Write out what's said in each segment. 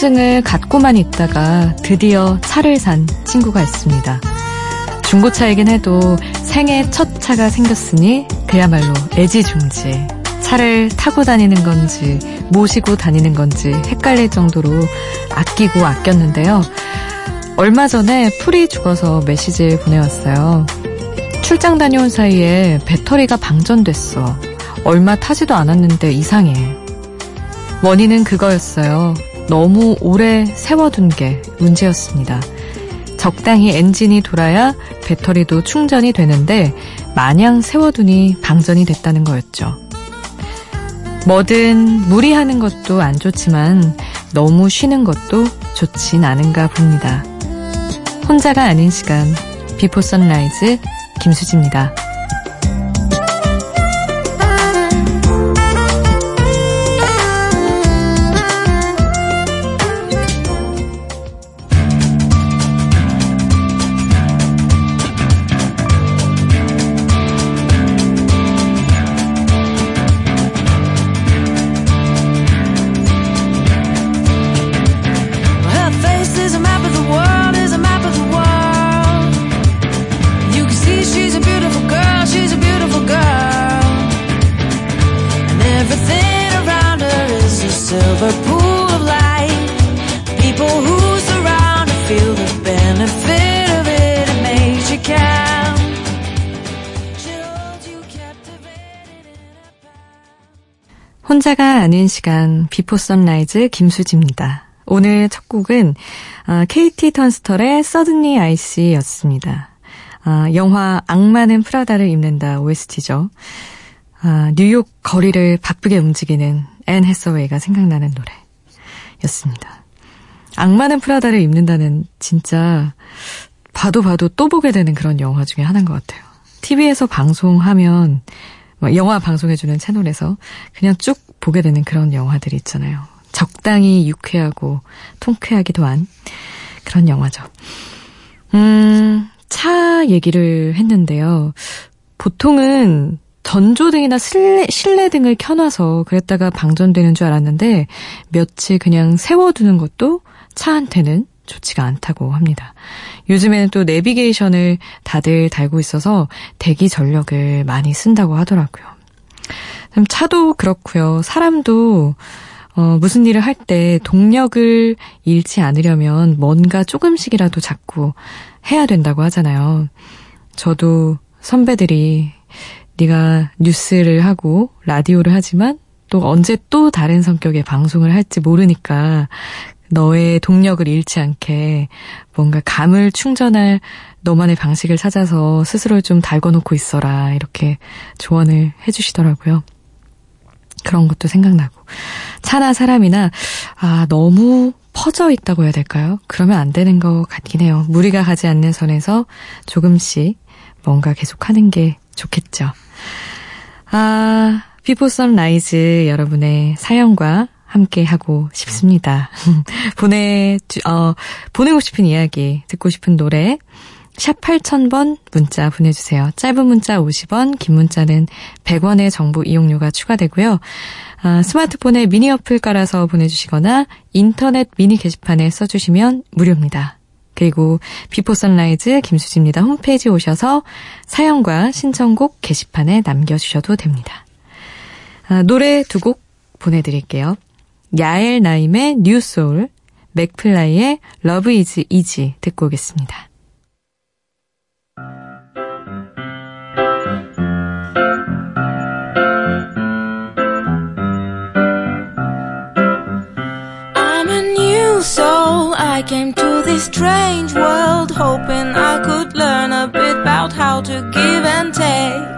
면허증을 갖고만 있다가 드디어 차를 산 친구가 있습니다. 중고차이긴 해도 생애 첫 차가 생겼으니 그야말로 애지중지. 차를 타고 다니는 건지 모시고 다니는 건지 헷갈릴 정도로 아끼고 아꼈는데요. 얼마 전에 풀이 죽어서 메시지를 보내왔어요. 출장 다녀온 사이에 배터리가 방전됐어. 얼마 타지도 않았는데 이상해. 원인은 그거였어요. 너무 오래 세워둔 게 문제였습니다. 적당히 엔진이 돌아야 배터리도 충전이 되는데 마냥 세워두니 방전이 됐다는 거였죠. 뭐든 무리하는 것도 안 좋지만 너무 쉬는 것도 좋진 않은가 봅니다. 혼자가 아닌 시간 비포 선라이즈 김수지입니다. 아닌 시간 비포 선라이즈 김수지입니다. 오늘 첫 곡은 KT 턴스털의 Suddenly I See였습니다. 영화 악마는 프라다를 입는다 OST죠. 아, 뉴욕 거리를 바쁘게 움직이는 앤 해서웨이가 생각나는 노래였습니다. 악마는 프라다를 입는다는 진짜 봐도 봐도 또 보게 되는 그런 영화 중에 하나인 것 같아요. TV에서 방송하면 뭐 영화 방송해주는 채널에서 그냥 쭉 보게 되는 그런 영화들이 있잖아요. 적당히 유쾌하고 통쾌하기도 한 그런 영화죠. 음, 차 얘기를 했는데요. 보통은 전조등이나 실내, 실내 등을 켜놔서 그랬다가 방전되는 줄 알았는데 며칠 그냥 세워두는 것도 차한테는 좋지가 않다고 합니다. 요즘에는 또 내비게이션을 다들 달고 있어서 대기 전력을 많이 쓴다고 하더라고요. 차도 그렇고요. 사람도 어, 무슨 일을 할 때 동력을 잃지 않으려면 뭔가 조금씩이라도 자꾸 해야 된다고 하잖아요. 저도 선배들이 네가 뉴스를 하고 라디오를 하지만 또 언제 또 다른 성격의 방송을 할지 모르니까 너의 동력을 잃지 않게 뭔가 감을 충전할 너만의 방식을 찾아서 스스로를 좀 달궈놓고 있어라 이렇게 조언을 해주시더라고요. 그런 것도 생각나고 차나 사람이나 아 너무 퍼져 있다고 해야 될까요? 그러면 안 되는 것 같긴 해요. 무리가 가지 않는 선에서 조금씩 뭔가 계속 하는 게 좋겠죠. 아 비포 선라이즈 여러분의 사연과 함께 하고 싶습니다. 보내, 어, 보내고 싶은 이야기, 듣고 싶은 노래, 샵 8000번 문자 보내주세요. 짧은 문자 50원, 긴 문자는 100원의 정보 이용료가 추가되고요. 아, 스마트폰에 미니 어플 깔아서 보내주시거나 인터넷 미니 게시판에 써주시면 무료입니다. 그리고 비포 선라이즈 김수지입니다. 홈페이지 오셔서 사연과 신청곡 게시판에 남겨주셔도 됩니다. 아, 노래 두 곡 보내드릴게요. 야엘 나임의 뉴 소울, 맥플라이의 러브 이즈 이지 듣고 오겠습니다. I came to this strange world hoping I could learn a bit about how to give and take.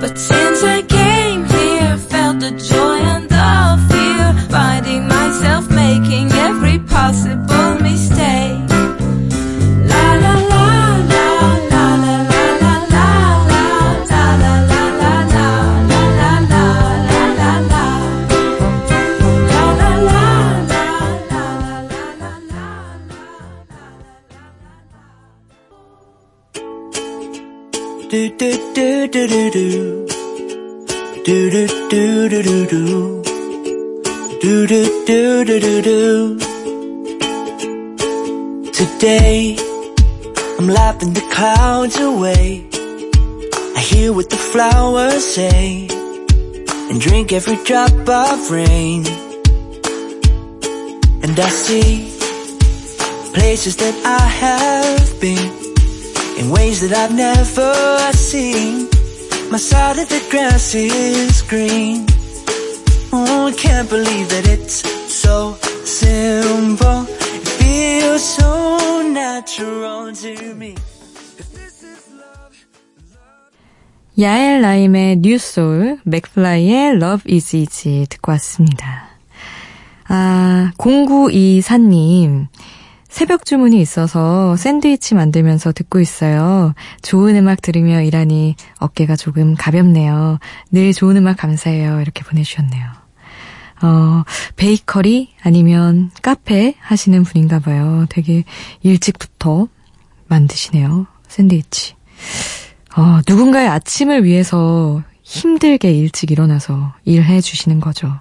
But since I came here, felt the joy and the fear, finding myself making every possible do do do do do do do do do do Do do do do do. Today, I'm laughing the clouds away. I hear what the flowers say and drink every drop of rain. And I see places that I have been in ways that I've never seen. My side of the grass is green. Oh, I can't believe that it's so simple. It feels so natural to me. 야엘 라임의 뉴소울, 맥플라이의 Love is easy 듣고 왔습니다. 아, 0924님. 새벽 주문이 있어서 샌드위치 만들면서 듣고 있어요. 좋은 음악 들으며 일하니 어깨가 조금 가볍네요. 늘 좋은 음악 감사해요. 이렇게 보내주셨네요. 어, 베이커리 아니면 카페 하시는 분인가 봐요. 되게 일찍부터 만드시네요. 샌드위치. 어, 누군가의 아침을 위해서 힘들게 일찍 일어나서 일해 주시는 거죠.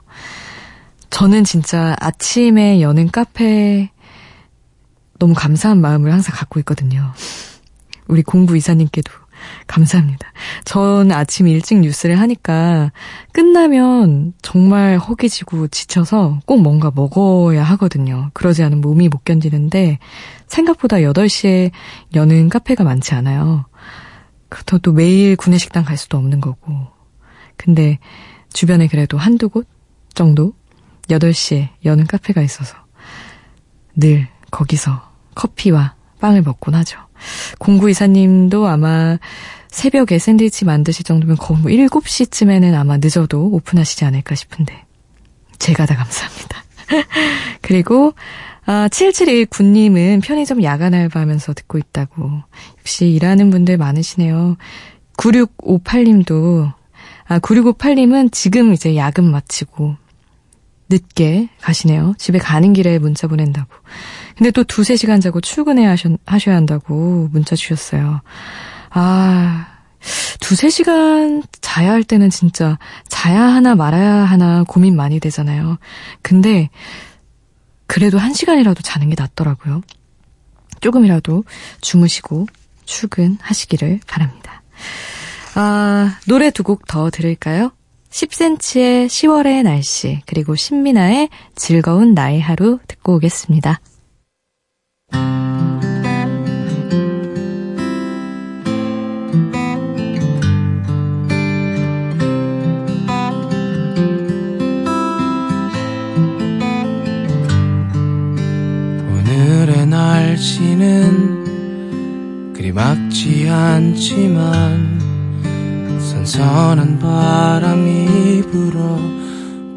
저는 진짜 아침에 여는 카페 너무 감사한 마음을 항상 갖고 있거든요. 우리 공부 이사님께도 감사합니다. 전 아침 일찍 뉴스를 하니까 끝나면 정말 허기지고 지쳐서 꼭 뭔가 먹어야 하거든요. 그러지 않으면 몸이 못 견디는데 생각보다 8시에 여는 카페가 많지 않아요. 그렇다고 또 매일 구내식당 갈 수도 없는 거고. 근데 주변에 그래도 한두 곳 정도 8시에 여는 카페가 있어서 늘 거기서 커피와 빵을 먹곤 하죠. 공구 이사님도 아마 새벽에 샌드위치 만드실 정도면 거의 뭐 7시쯤에는 아마 늦어도 오픈하시지 않을까 싶은데 제가 다 감사합니다. 그리고 아, 7719님은 편의점 야간 알바하면서 듣고 있다고. 역시 일하는 분들 많으시네요. 9658님도, 아, 9658님은 지금 이제 야근 마치고 늦게 가시네요. 집에 가는 길에 문자 보낸다고. 근데 또 두세 시간 자고 출근해야 하셔, 하셔야 한다고 문자 주셨어요. 아, 두세 시간 자야 할 때는 진짜 자야 하나 말아야 하나 고민 많이 되잖아요. 근데 그래도 한 시간이라도 자는 게 낫더라고요. 조금이라도 주무시고 출근하시기를 바랍니다. 아, 노래 두 곡 더 들을까요? 10cm의 10월의 날씨, 그리고 신민아의 즐거운 나의 하루 듣고 오겠습니다. 날씨는 그리 막지 않지만 선선한 바람이 불어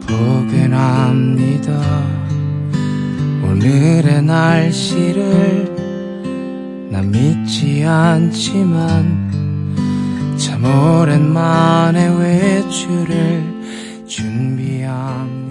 보게 합니다. 오늘의 날씨를 난 믿지 않지만 참 오랜만에 외출을 준비합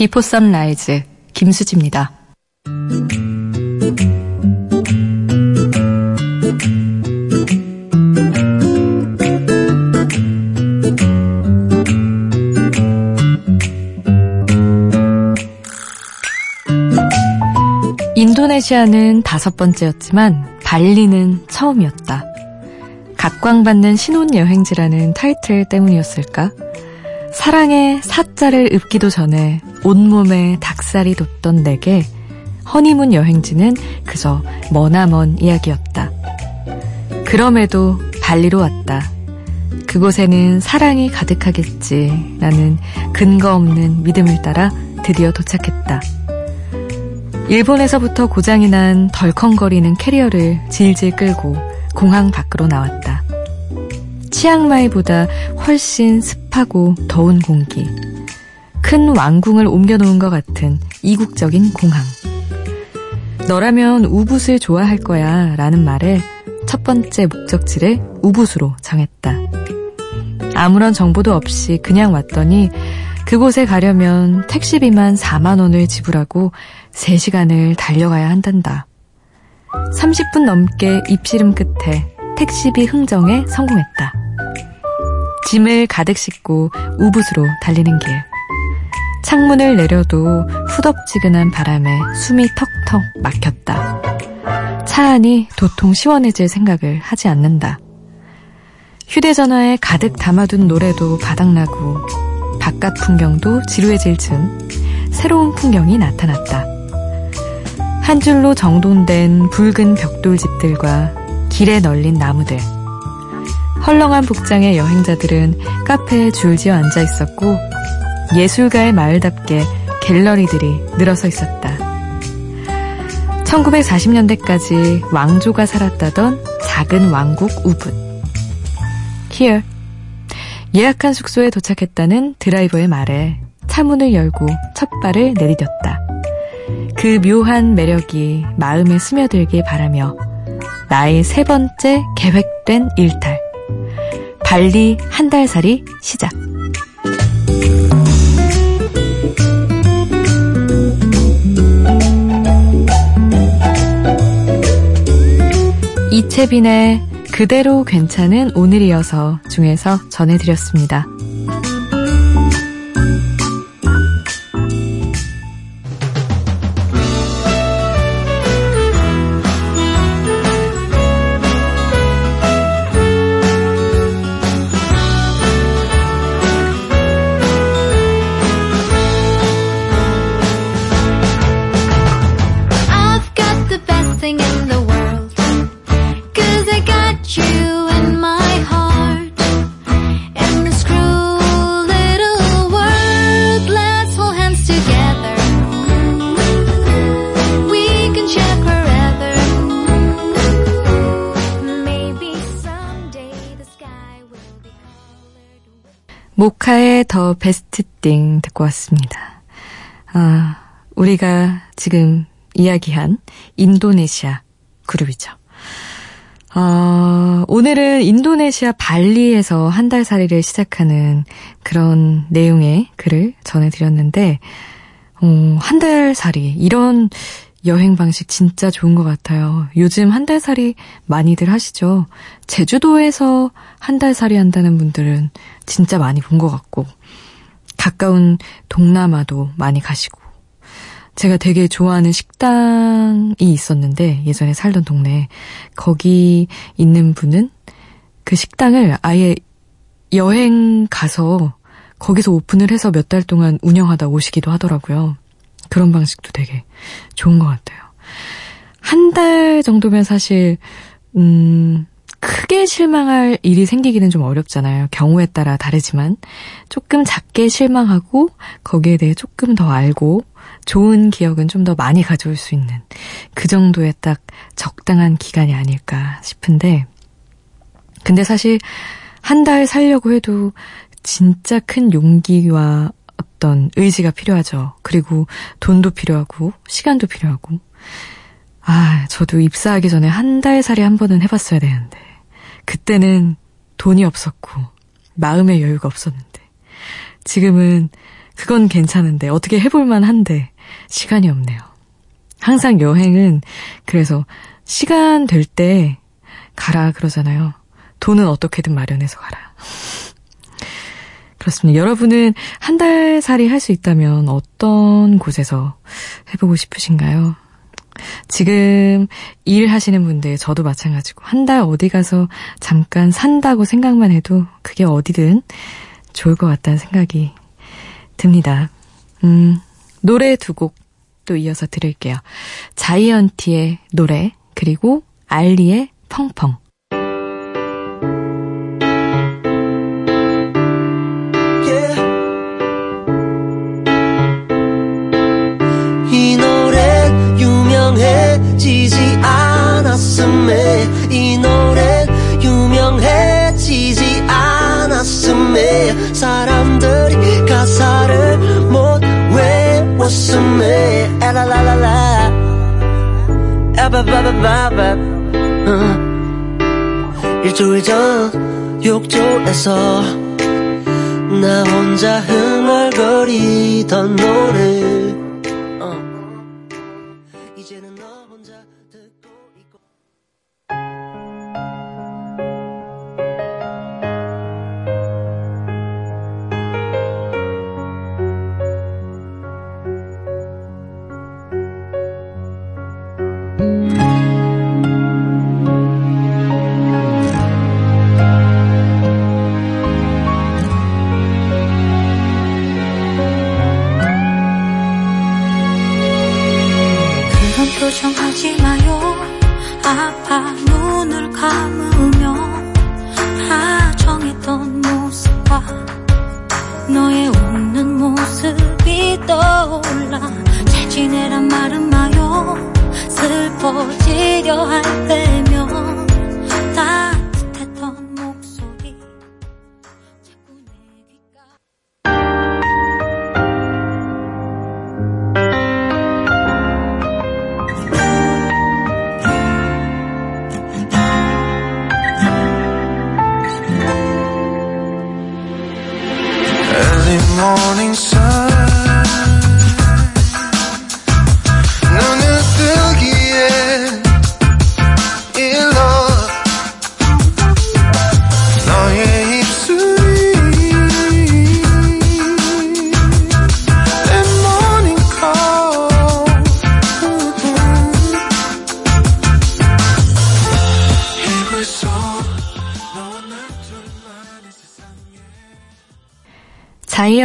비포 선라이즈 김수지입니다. 인도네시아는 다섯 번째였지만 발리는 처음이었다. 각광받는 신혼여행지라는 타이틀 때문이었을까? 사랑의 사자를 읊기도 전에 온몸에 닭살이 돋던 내게 허니문 여행지는 그저 머나먼 이야기였다. 그럼에도 발리로 왔다. 그곳에는 사랑이 가득하겠지. 라는 근거 없는 믿음을 따라 드디어 도착했다. 일본에서부터 고장이 난 덜컹거리는 캐리어를 질질 끌고 공항 밖으로 나왔다. 치앙마이보다 훨씬 습하고 더운 공기. 큰 왕궁을 옮겨놓은 것 같은 이국적인 공항. 너라면 우붓을 좋아할 거야 라는 말에 첫 번째 목적지를 우붓으로 정했다. 아무런 정보도 없이 그냥 왔더니 그곳에 가려면 택시비만 4만원을 지불하고 3시간을 달려가야 한단다. 30분 넘게 입씨름 끝에 택시비 흥정에 성공했다. 짐을 가득 싣고 우붓으로 달리는 길. 창문을 내려도 후덥지근한 바람에 숨이 턱턱 막혔다. 차 안이 도통 시원해질 생각을 하지 않는다. 휴대전화에 가득 담아둔 노래도 바닥나고 바깥 풍경도 지루해질 즈음 새로운 풍경이 나타났다. 한 줄로 정돈된 붉은 벽돌집들과 길에 널린 나무들. 헐렁한 복장의 여행자들은 카페에 줄지어 앉아 있었고 예술가의 마을답게 갤러리들이 늘어서 있었다. 1940년대까지 왕조가 살았다던 작은 왕국 우붓. Here. 예약한 숙소에 도착했다는 드라이버의 말에 차문을 열고 첫 발을 내디뎠다. 그 묘한 매력이 마음에 스며들길 바라며 나의 세 번째 계획된 일탈. 발리 한 달 살이 시작. 이채빈의 그대로 괜찮은 오늘이어서 중에서 전해드렸습니다. 띵 듣고 왔습니다. 아, 우리가 지금 이야기한 인도네시아 그룹이죠. 어, 오늘은 인도네시아 발리에서 한 달 살이를 시작하는 그런 내용의 글을 전해드렸는데, 어, 한 달 살이, 이런 여행 방식 진짜 좋은 것 같아요. 요즘 한 달 살이 많이들 하시죠. 제주도에서 한 달 살이 한다는 분들은 진짜 많이 본 것 같고, 가까운 동남아도 많이 가시고, 제가 되게 좋아하는 식당이 있었는데, 예전에 살던 동네에, 거기 있는 분은 그 식당을 아예 여행 가서 거기서 오픈을 해서 몇 달 동안 운영하다 오시기도 하더라고요. 그런 방식도 되게 좋은 것 같아요. 한 달 정도면 사실, 음, 크게 실망할 일이 생기기는 좀 어렵잖아요. 경우에 따라 다르지만 조금 작게 실망하고 거기에 대해 조금 더 알고 좋은 기억은 좀 더 많이 가져올 수 있는 그 정도의 딱 적당한 기간이 아닐까 싶은데 근데 사실 한 달 살려고 해도 진짜 큰 용기와 어떤 의지가 필요하죠. 그리고 돈도 필요하고 시간도 필요하고 아, 저도 입사하기 전에 한 달 살이 한 번은 해봤어야 되는데 그때는 돈이 없었고 마음의 여유가 없었는데 지금은 그건 괜찮은데 어떻게 해볼만 한데 시간이 없네요. 항상 여행은 그래서 시간 될 때 가라 그러잖아요. 돈은 어떻게든 마련해서 가라. 그렇습니다. 여러분은 한 달 살이 할 수 있다면 어떤 곳에서 해보고 싶으신가요? 지금 일하시는 분들, 저도 마찬가지고, 한 달 어디 가서 잠깐 산다고 생각만 해도 그게 어디든 좋을 것 같다는 생각이 듭니다. 음, 노래 두 곡 또 이어서 들을게요. 자이언티의 노래, 그리고 알리의 펑펑. 이 노래 유명해지지 않았음에 사람들이 가사를 못 외웠음에. 에라라라라. 에바바바바바. 일주일 전 욕조에서 나 혼자 흥얼거리던 노래 너의 웃는 모습이 떠올라 잘 지내란 말은 마요 슬퍼지려 할때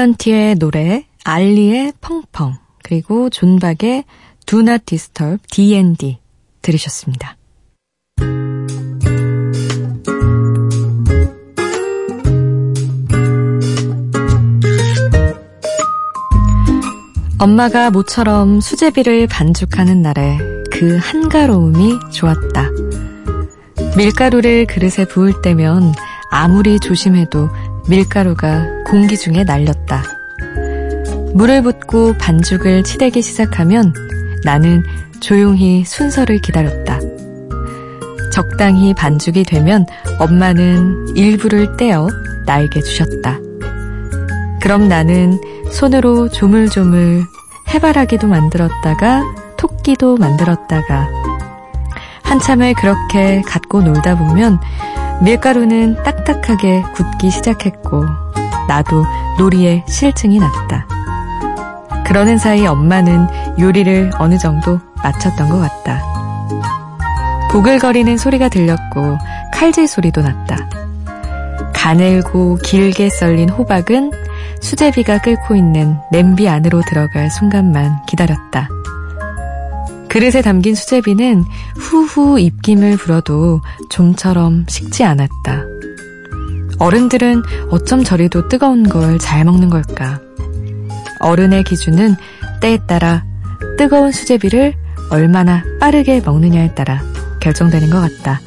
자이언티의 노래, 알리의 펑펑, 그리고 존박의 Do Not Disturb D&D 들으셨습니다. 엄마가 모처럼 수제비를 반죽하는 날에 그 한가로움이 좋았다. 밀가루를 그릇에 부을 때면 아무리 조심해도 밀가루가 공기 중에 날렸다. 물을 붓고 반죽을 치대기 시작하면 나는 조용히 순서를 기다렸다. 적당히 반죽이 되면 엄마는 일부를 떼어 나에게 주셨다. 그럼 나는 손으로 조물조물 해바라기도 만들었다가 토끼도 만들었다가 한참을 그렇게 갖고 놀다 보면 밀가루는 딱딱하게 굳기 시작했고 나도 놀이에 실증이 났다. 그러는 사이 엄마는 요리를 어느 정도 마쳤던 것 같다. 고글거리는 소리가 들렸고 칼질 소리도 났다. 가늘고 길게 썰린 호박은 수제비가 끓고 있는 냄비 안으로 들어갈 순간만 기다렸다. 그릇에 담긴 수제비는 후후 입김을 불어도 좀처럼 식지 않았다. 어른들은 어쩜 저리도 뜨거운 걸 잘 먹는 걸까? 어른의 기준은 때에 따라 뜨거운 수제비를 얼마나 빠르게 먹느냐에 따라 결정되는 것 같다.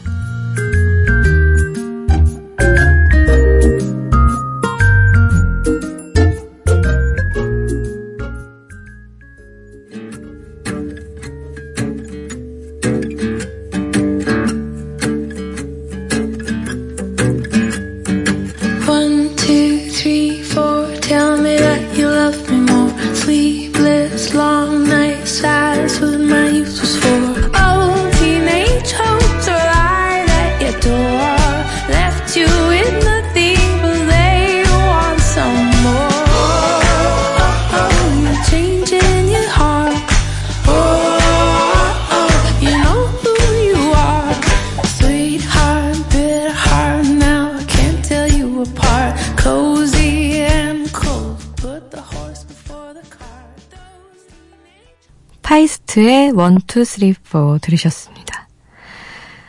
1, 2, 3, 4 들으셨습니다.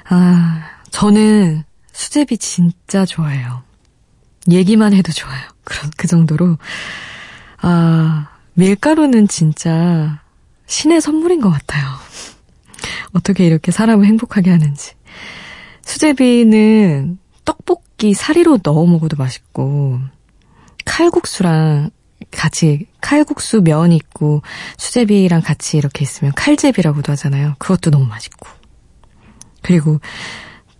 아, 저는 수제비 진짜 좋아해요. 얘기만 해도 좋아요. 그런, 그 정도로. 아, 밀가루는 진짜 신의 선물인 것 같아요. 어떻게 이렇게 사람을 행복하게 하는지. 수제비는 떡볶이 사리로 넣어 먹어도 맛있고, 칼국수랑 같이, 칼국수 면 있고, 수제비랑 같이 이렇게 있으면 칼제비라고도 하잖아요. 그것도 너무 맛있고. 그리고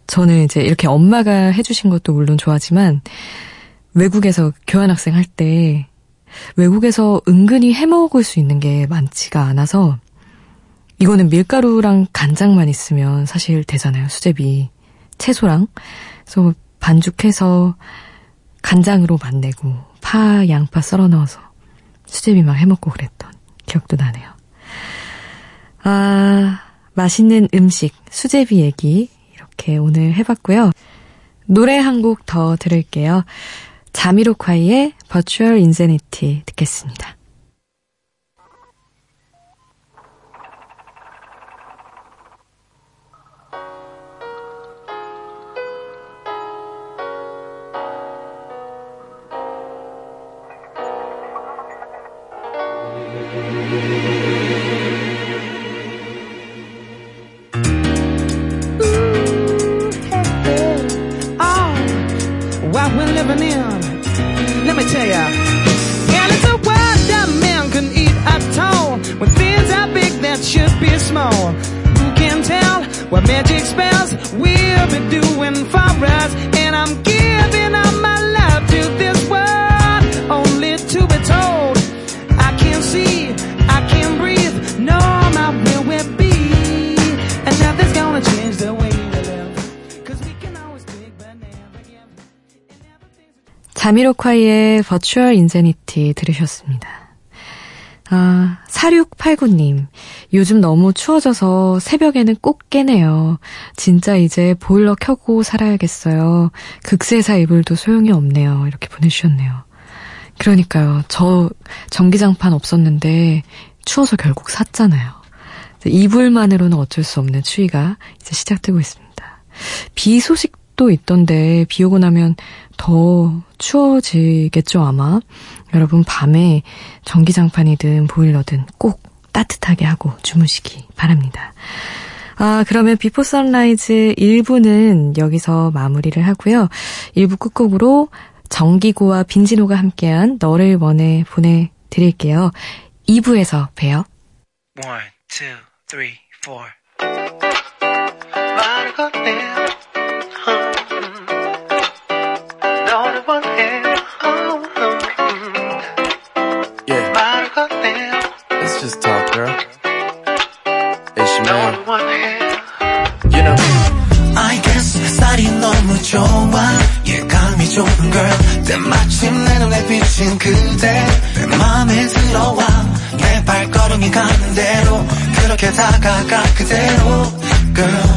저는 이제 이렇게 엄마가 해주신 것도 물론 좋아하지만, 외국에서 교환학생 할 때, 외국에서 은근히 해 먹을 수 있는 게 많지가 않아서, 이거는 밀가루랑 간장만 있으면 사실 되잖아요, 수제비. 채소랑. 그래서 반죽해서 간장으로 만내고 파, 양파 썰어 넣어서 수제비 막 해먹고 그랬던 기억도 나네요. 아, 맛있는 음식, 수제비 얘기 이렇게 오늘 해봤고요. 노래 한 곡 더 들을게요. 자미로콰이의 Virtual Insanity 듣겠습니다. 자미로콰이의 Virtual Insanity 들으셨습니다. 아, 4689님. 요즘 너무 추워져서 새벽에는 꼭 깨네요. 진짜 이제 보일러 켜고 살아야겠어요. 극세사 이불도 소용이 없네요. 이렇게 보내주셨네요. 그러니까요. 저 전기장판 없었는데 추워서 결국 샀잖아요. 이불만으로는 어쩔 수 없는 추위가 이제 시작되고 있습니다. 비 소식도 있던데 비 오고 나면 더 추워지겠죠, 아마. 여러분, 밤에 전기장판이든 보일러든 꼭 따뜻하게 하고 주무시기 바랍니다. 아, 그러면 비포 선라이즈 1부는 여기서 마무리를 하고요. 1부 끝곡으로 정기고와 빈지노가 함께한 너를 원해 보내드릴게요. 2부에서 봬요. 1, 2, 3, 4. You know, I guess 쌀이 너무 좋아. 예감이 좋은 girl 때마침 내 눈에 비친 그대. 내 맘에 들어와. 내 발걸음이 가는 대로. 그렇게 다가가 그대로. Girl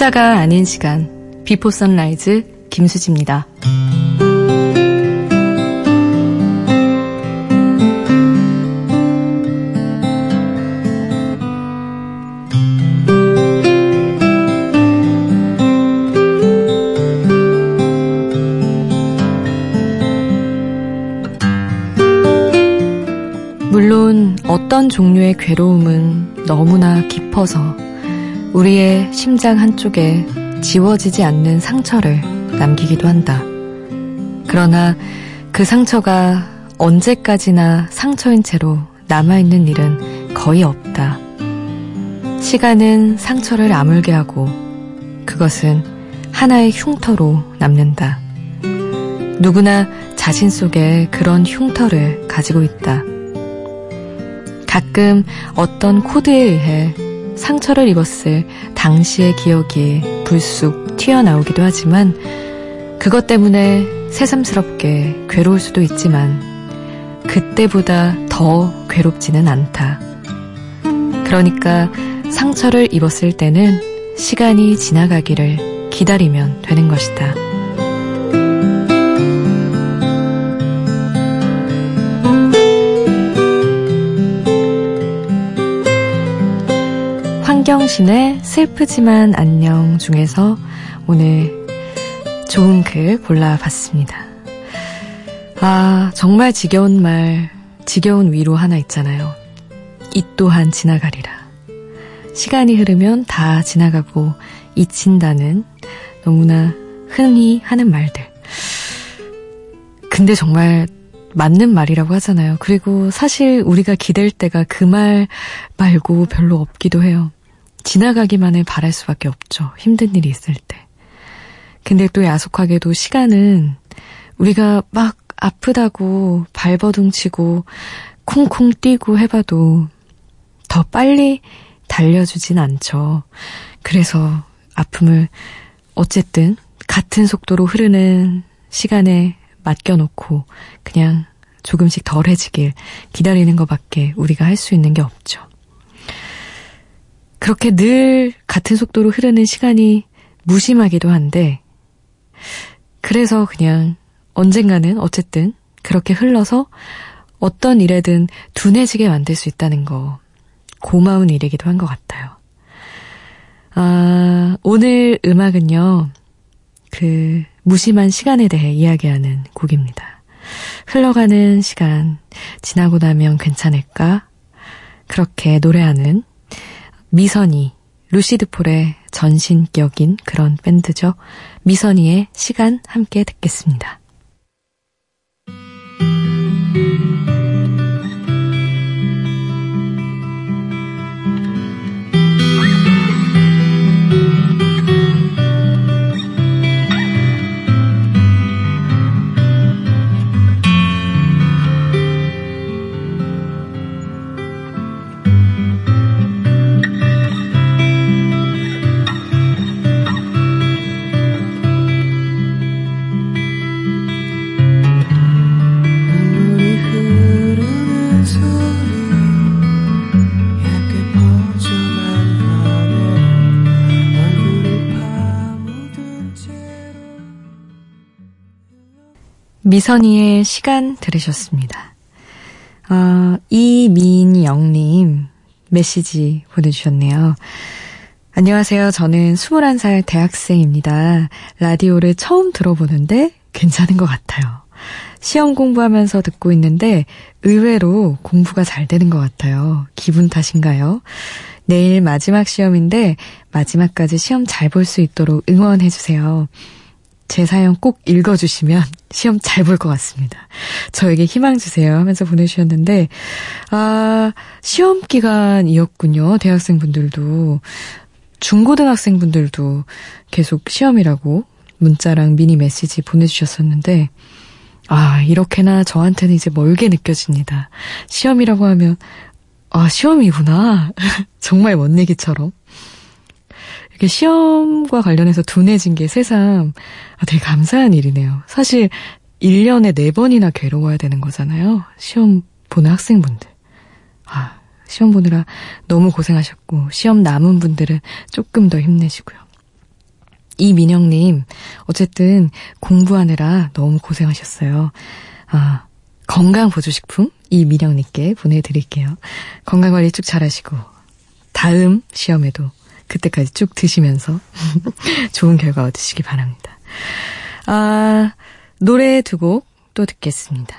혼자가 아닌 시간 비포 선라이즈 김수지입니다. 물론 어떤 종류의 괴로움은 너무나 깊어서 우리의 심장 한쪽에 지워지지 않는 상처를 남기기도 한다. 그러나 그 상처가 언제까지나 상처인 채로 남아있는 일은 거의 없다. 시간은 상처를 아물게 하고 그것은 하나의 흉터로 남는다. 누구나 자신 속에 그런 흉터를 가지고 있다. 가끔 어떤 코드에 의해 상처를 입었을 당시의 기억이 불쑥 튀어나오기도 하지만 그것 때문에 새삼스럽게 괴로울 수도 있지만 그때보다 더 괴롭지는 않다. 그러니까 상처를 입었을 때는 시간이 지나가기를 기다리면 되는 것이다. 황경신의 슬프지만 안녕 중에서 오늘 좋은 글 골라봤습니다. 아, 정말 지겨운 말, 지겨운 위로 하나 있잖아요. 이 또한 지나가리라. 시간이 흐르면 다 지나가고 잊힌다는 너무나 흔히 하는 말들. 근데 정말 맞는 말이라고 하잖아요. 그리고 사실 우리가 기댈 때가 그 말 말고 별로 없기도 해요. 지나가기만을 바랄 수밖에 없죠. 힘든 일이 있을 때. 근데 또 야속하게도 시간은 우리가 막 아프다고 발버둥 치고 콩콩 뛰고 해봐도 더 빨리 달려주진 않죠. 그래서 아픔을 어쨌든 같은 속도로 흐르는 시간에 맡겨놓고 그냥 조금씩 덜해지길 기다리는 것밖에 우리가 할 수 있는 게 없죠. 그렇게 늘 같은 속도로 흐르는 시간이 무심하기도 한데, 그래서 그냥 언젠가는 어쨌든 그렇게 흘러서 어떤 일에든 둔해지게 만들 수 있다는 거 고마운 일이기도 한 것 같아요. 아, 오늘 음악은요, 그 무심한 시간에 대해 이야기하는 곡입니다. 흘러가는 시간 지나고 나면 괜찮을까? 그렇게 노래하는 미선이, 루시드 폴의 전신격인 그런 밴드죠. 미선이의 시간 함께 듣겠습니다. 미선이의 시간 들으셨습니다. 어, 이민영님 메시지 보내주셨네요. 안녕하세요. 저는 21살 대학생입니다. 라디오를 처음 들어보는데 괜찮은 것 같아요. 시험 공부하면서 듣고 있는데 의외로 공부가 잘 되는 것 같아요. 기분 탓인가요? 내일 마지막 시험인데 마지막까지 시험 잘 볼 수 있도록 응원해주세요. 제 사연 꼭 읽어주시면 시험 잘 볼 것 같습니다. 저에게 희망 주세요 하면서 보내주셨는데, 아, 시험 기간이었군요. 대학생분들도. 중고등학생분들도 계속 시험이라고 문자랑 미니 메시지 보내주셨었는데, 아, 이렇게나 저한테는 이제 멀게 느껴집니다. 시험이라고 하면, 아, 시험이구나. 정말 먼 얘기처럼. 시험과 관련해서 둔해진 게 새삼 아, 되게 감사한 일이네요. 사실 1년에 4번이나 괴로워야 되는 거잖아요. 시험 보는 학생분들. 아, 시험 보느라 너무 고생하셨고 시험 남은 분들은 조금 더 힘내시고요. 이민영님, 어쨌든 공부하느라 너무 고생하셨어요. 아, 건강보조식품 이민영님께 보내드릴게요. 건강관리 쭉 잘하시고 다음 시험에도 그때까지 쭉 드시면서 좋은 결과 얻으시기 바랍니다. 아, 노래 두 곡 또 듣겠습니다.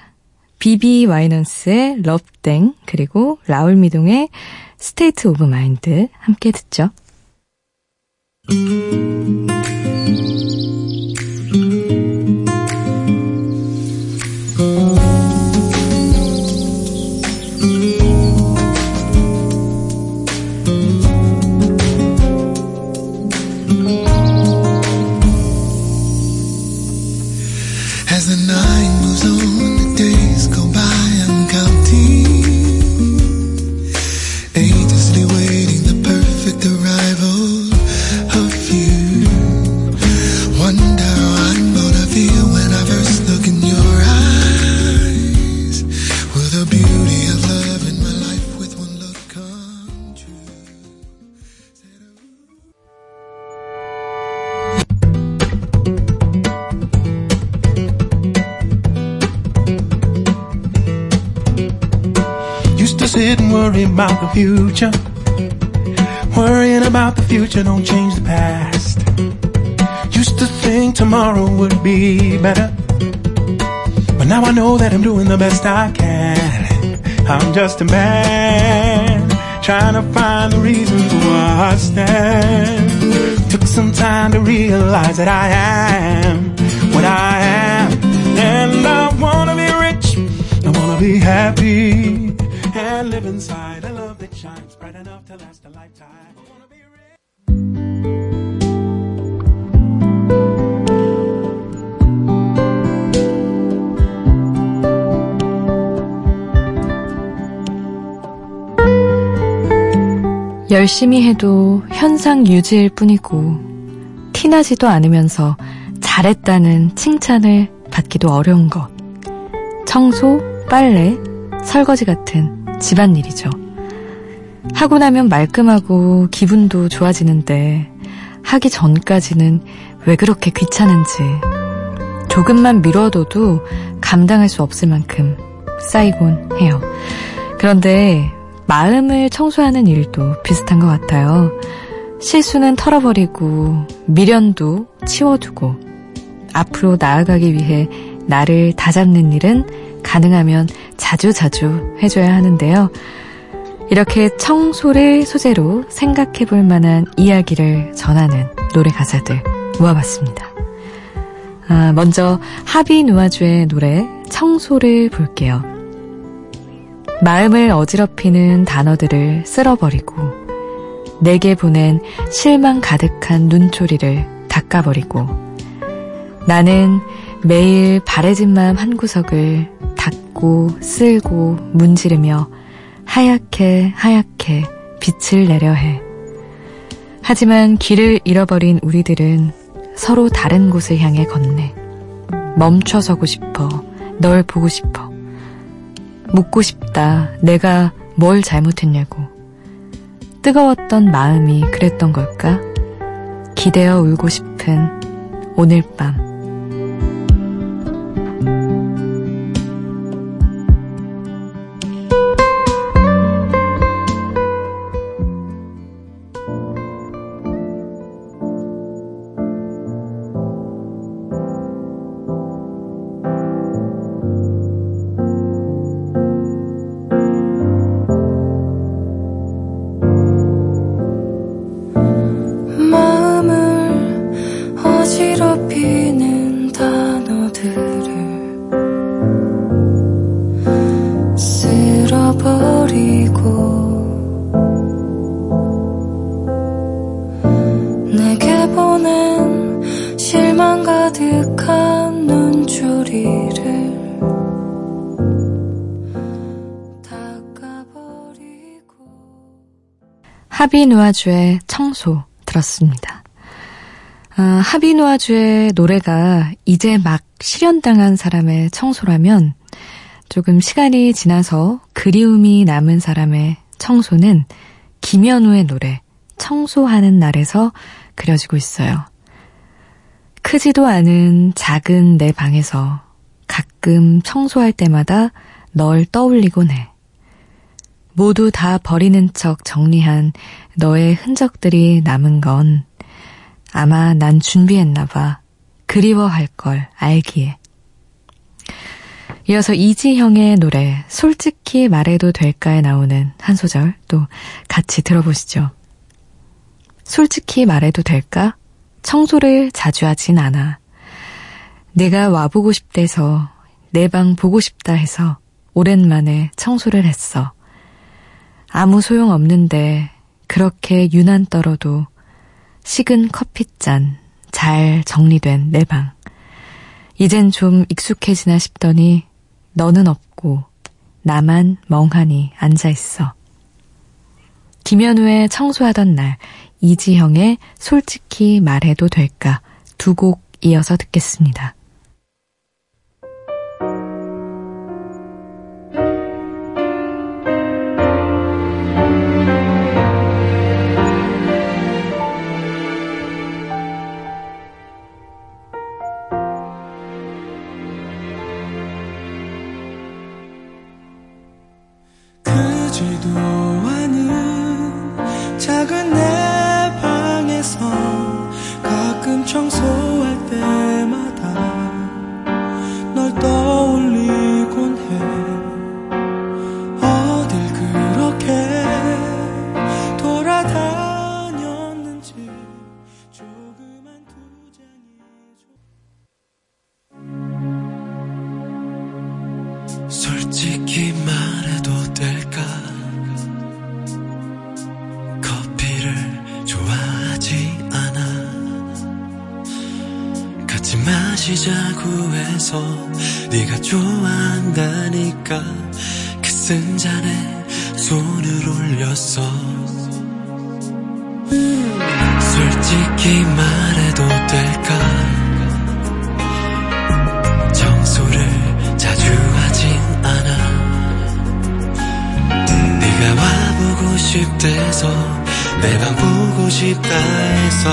비비 와이넌스의 Love Thang 그리고 라울 미동의 State of Mind 함께 듣죠. About the future. Worrying about the future don't change the past. Used to think tomorrow would be better. But now I know that I'm doing the best I can. I'm just a man trying to find the reasons why I stand. Took some time to realize that I am what I am. And I wanna be rich, I wanna be happy, live inside a love that shines bright enough to last a lifetime. 열심히 해도 현상 유지일 뿐이고 티나지도 않으면서 잘했다는 칭찬을 받기도 어려운 것. 청소, 빨래, 설거지 같은 집안일이죠. 하고 나면 말끔하고 기분도 좋아지는데 하기 전까지는 왜 그렇게 귀찮은지 조금만 미뤄둬도 감당할 수 없을 만큼 쌓이곤 해요. 그런데 마음을 청소하는 일도 비슷한 것 같아요. 실수는 털어버리고 미련도 치워두고 앞으로 나아가기 위해 나를 다잡는 일은 가능하면 자주 자주 해줘야 하는데요. 이렇게 청소를 소재로 생각해 볼 만한 이야기를 전하는 노래 가사들 모아봤습니다. 아, 먼저 하비 누아주의 노래 청소를 볼게요. 마음을 어지럽히는 단어들을 쓸어버리고 내게 보낸 실망 가득한 눈초리를 닦아버리고 나는 매일 바래진 마음 한 구석을 닦고 쓸고 문지르며 하얗게 하얗게 빛을 내려 해. 하지만 길을 잃어버린 우리들은 서로 다른 곳을 향해 걷네. 멈춰서고 싶어. 널 보고 싶어. 묻고 싶다. 내가 뭘 잘못했냐고. 뜨거웠던 마음이 그랬던 걸까? 기대어 울고 싶은 오늘 밤. 하비누아주의 청소 들었습니다. 아, 하비누아주의 노래가 이제 막 실현당한 사람의 청소라면 조금 시간이 지나서 그리움이 남은 사람의 청소는 김현우의 노래 청소하는 날에서 그려지고 있어요. 크지도 않은 작은 내 방에서 가끔 청소할 때마다 널 떠올리곤 해. 모두 다 버리는 척 정리한 너의 흔적들이 남은 건 아마 난 준비했나 봐. 그리워할 걸 알기에. 이어서 이지형의 노래 솔직히 말해도 될까에 나오는 한 소절 또 같이 들어보시죠. 솔직히 말해도 될까? 청소를 자주 하진 않아. 내가 와보고 싶대서 내 방 보고 싶다 해서 오랜만에 청소를 했어. 아무 소용 없는데 그렇게 유난 떨어도 식은 커피잔 잘 정리된 내 방. 이젠 좀 익숙해지나 싶더니 너는 없고 나만 멍하니 앉아 있어. 김현우의 청소하던 날, 이지형의 솔직히 말해도 될까 두 곡 이어서 듣겠습니다. 싶대서 내방 보고 싶다 해서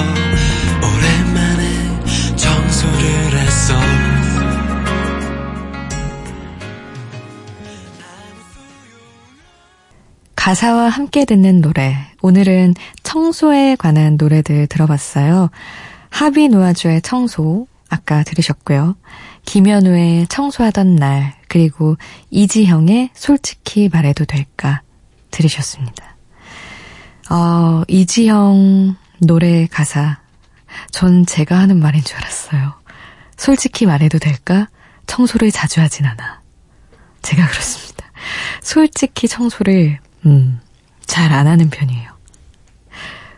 오랜만에 청소를 했어 가사와 함께 듣는 노래. 오늘은 청소에 관한 노래들 들어봤어요. 하비 노아주의 청소, 아까 들으셨고요. 김현우의 청소하던 날, 그리고 이지형의 솔직히 말해도 될까 들으셨습니다. 어, 이지형 노래 가사. 전 제가 하는 말인 줄 알았어요. 솔직히 말해도 될까? 청소를 자주 하진 않아. 제가 그렇습니다. 솔직히 청소를 음, 잘 안 하는 편이에요.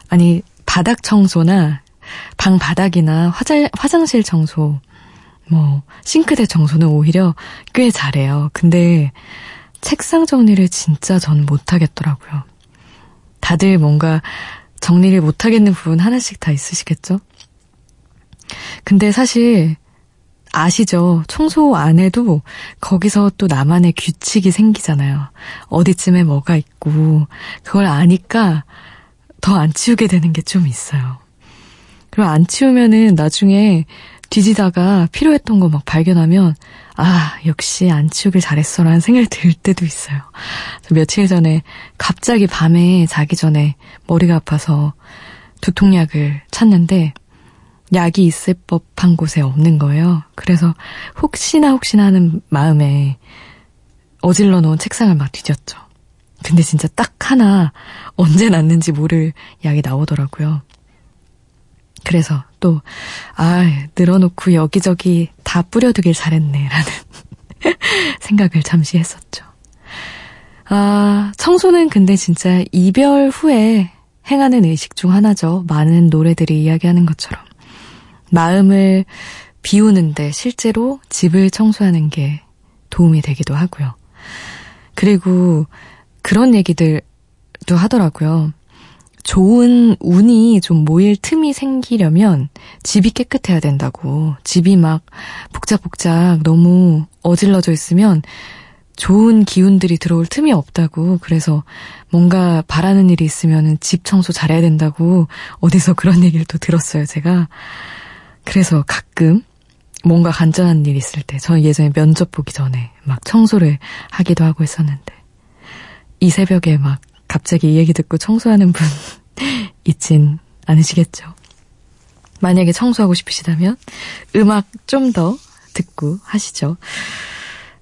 아니, 바닥 청소나 방 바닥이나 화장, 화장실 청소, 뭐, 싱크대 청소는 오히려 꽤 잘해요. 근데 책상 정리를 진짜 전 못하겠더라고요. 다들 뭔가 정리를 못하겠는 부분 하나씩 다 있으시겠죠? 근데 사실 아시죠? 청소 안 해도 거기서 또 나만의 규칙이 생기잖아요. 어디쯤에 뭐가 있고, 그걸 아니까 더 안 치우게 되는 게 좀 있어요. 그리고 안 치우면은 나중에 뒤지다가 필요했던 거 막 발견하면, 아, 역시 안 치우길 잘했어 라는 생각이 들 때도 있어요. 며칠 전에 갑자기 밤에 자기 전에 머리가 아파서 두통약을 찾는데, 약이 있을 법한 곳에 없는 거예요. 그래서 혹시나 혹시나 하는 마음에 어질러 놓은 책상을 막 뒤졌죠. 근데 진짜 딱 하나 언제 났는지 모를 약이 나오더라고요. 그래서 또, 아, 늘어놓고 여기저기 다 뿌려두길 잘했네, 라는 생각을 잠시 했었죠. 아, 청소는 근데 진짜 이별 후에 행하는 의식 중 하나죠. 많은 노래들이 이야기하는 것처럼. 마음을 비우는데 실제로 집을 청소하는 게 도움이 되기도 하고요. 그리고 그런 얘기들도 하더라고요. 좋은 운이 좀 모일 틈이 생기려면 집이 깨끗해야 된다고. 집이 막 복작복작 너무 어질러져 있으면 좋은 기운들이 들어올 틈이 없다고. 그래서 뭔가 바라는 일이 있으면 집 청소 잘해야 된다고 어디서 그런 얘기를 또 들었어요, 제가. 그래서 가끔 뭔가 간절한 일 있을 때, 저는 예전에 면접 보기 전에 막 청소를 하기도 하고 있었는데, 이 새벽에 막 갑자기 이 얘기 듣고 청소하는 분 있진 않으시겠죠? 만약에 청소하고 싶으시다면 음악 좀 더 듣고 하시죠.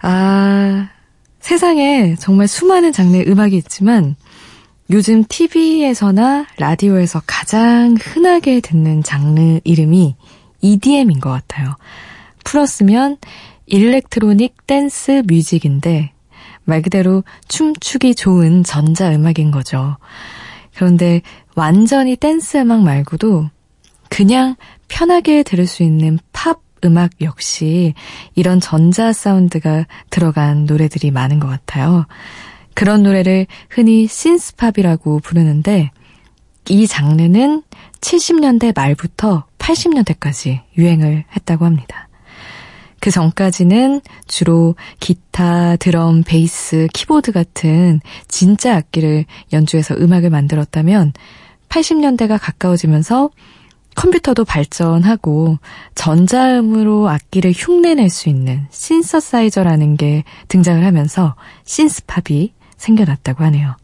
아, 세상에 정말 수많은 장르의 음악이 있지만 요즘 TV에서나 라디오에서 가장 흔하게 듣는 장르 이름이 EDM인 것 같아요. 풀어쓰면 electronic dance music인데 말 그대로 춤추기 좋은 전자음악인 거죠. 그런데 완전히 댄스 음악 말고도 그냥 편하게 들을 수 있는 팝 음악 역시 이런 전자 사운드가 들어간 노래들이 많은 것 같아요. 그런 노래를 흔히 synth-pop이라고 부르는데 이 장르는 70년대 말부터 80년대까지 유행을 했다고 합니다. 그 전까지는 주로 기타, 드럼, 베이스, 키보드 같은 진짜 악기를 연주해서 음악을 만들었다면 80년대가 가까워지면서 컴퓨터도 발전하고 전자음으로 악기를 흉내낼 수 있는 신서사이저라는 게 등장을 하면서 신스팝이 생겨났다고 하네요.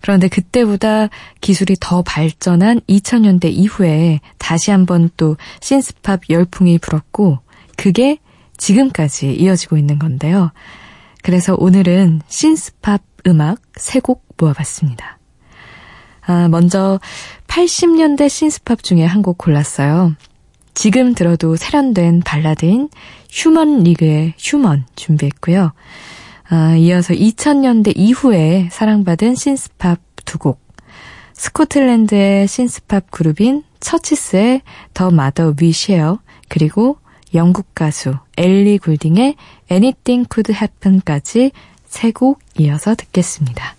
그런데 그때보다 기술이 더 발전한 2000년대 이후에 다시 한번 또 신스팝 열풍이 불었고 그게 지금까지 이어지고 있는 건데요. 그래서 오늘은 신스팝 음악 세곡 모아봤습니다. 아, 먼저 80년대 신스팝 중에 한 곡 골랐어요. 지금 들어도 세련된 발라드인 휴먼 리그의 휴먼 준비했고요. 아, 이어서 2000년대 이후에 사랑받은 신스팝 두 곡. 스코틀랜드의 신스팝 그룹인 처치스의 더 마더 위쉐어 그리고 영국 가수 엘리 굴딩의 Anything Could Happen까지 세 곡 이어서 듣겠습니다.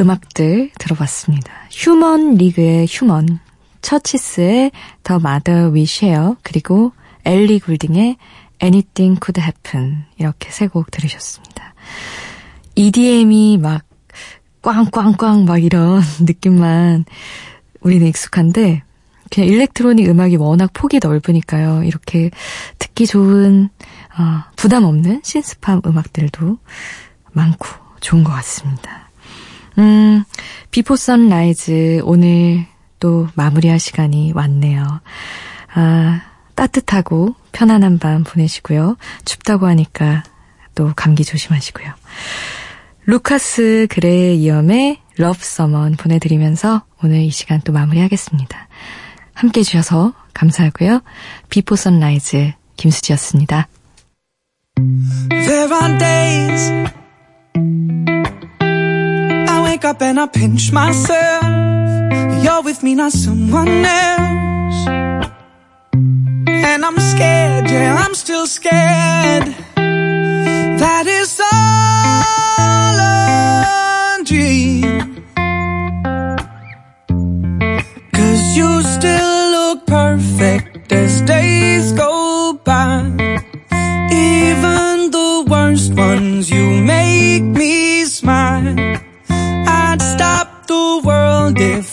음악들 들어봤습니다. Human League의 Human, 처치스의 더 마더 위 쉐어, 그리고 Ellie Goulding의 Anything Could Happen 이렇게 세 곡 들으셨습니다. EDM이 막 꽝꽝꽝 막 이런 느낌만 우리는 익숙한데 그냥 electronic 음악이 워낙 폭이 넓으니까요. 이렇게 듣기 좋은 어, 부담 없는 신스팝 음악들도 많고 좋은 것 같습니다. 음, Before Sunrise 오늘 또 마무리할 시간이 왔네요. 아, 따뜻하고 편안한 밤 보내시고요. 춥다고 하니까 또 감기 조심하시고요. Lukas Graham의 Love Someone 보내드리면서 오늘 이 시간 또 마무리하겠습니다. 함께 해주셔서 감사하고요. Before Sunrise 김수지였습니다. Wake up and I pinch myself. You're with me, not someone else. And I'm scared, yeah, I'm still scared. That is all a dream. Cause you still look perfect as days go by. Even the worst ones, you make me smile. Stop the world if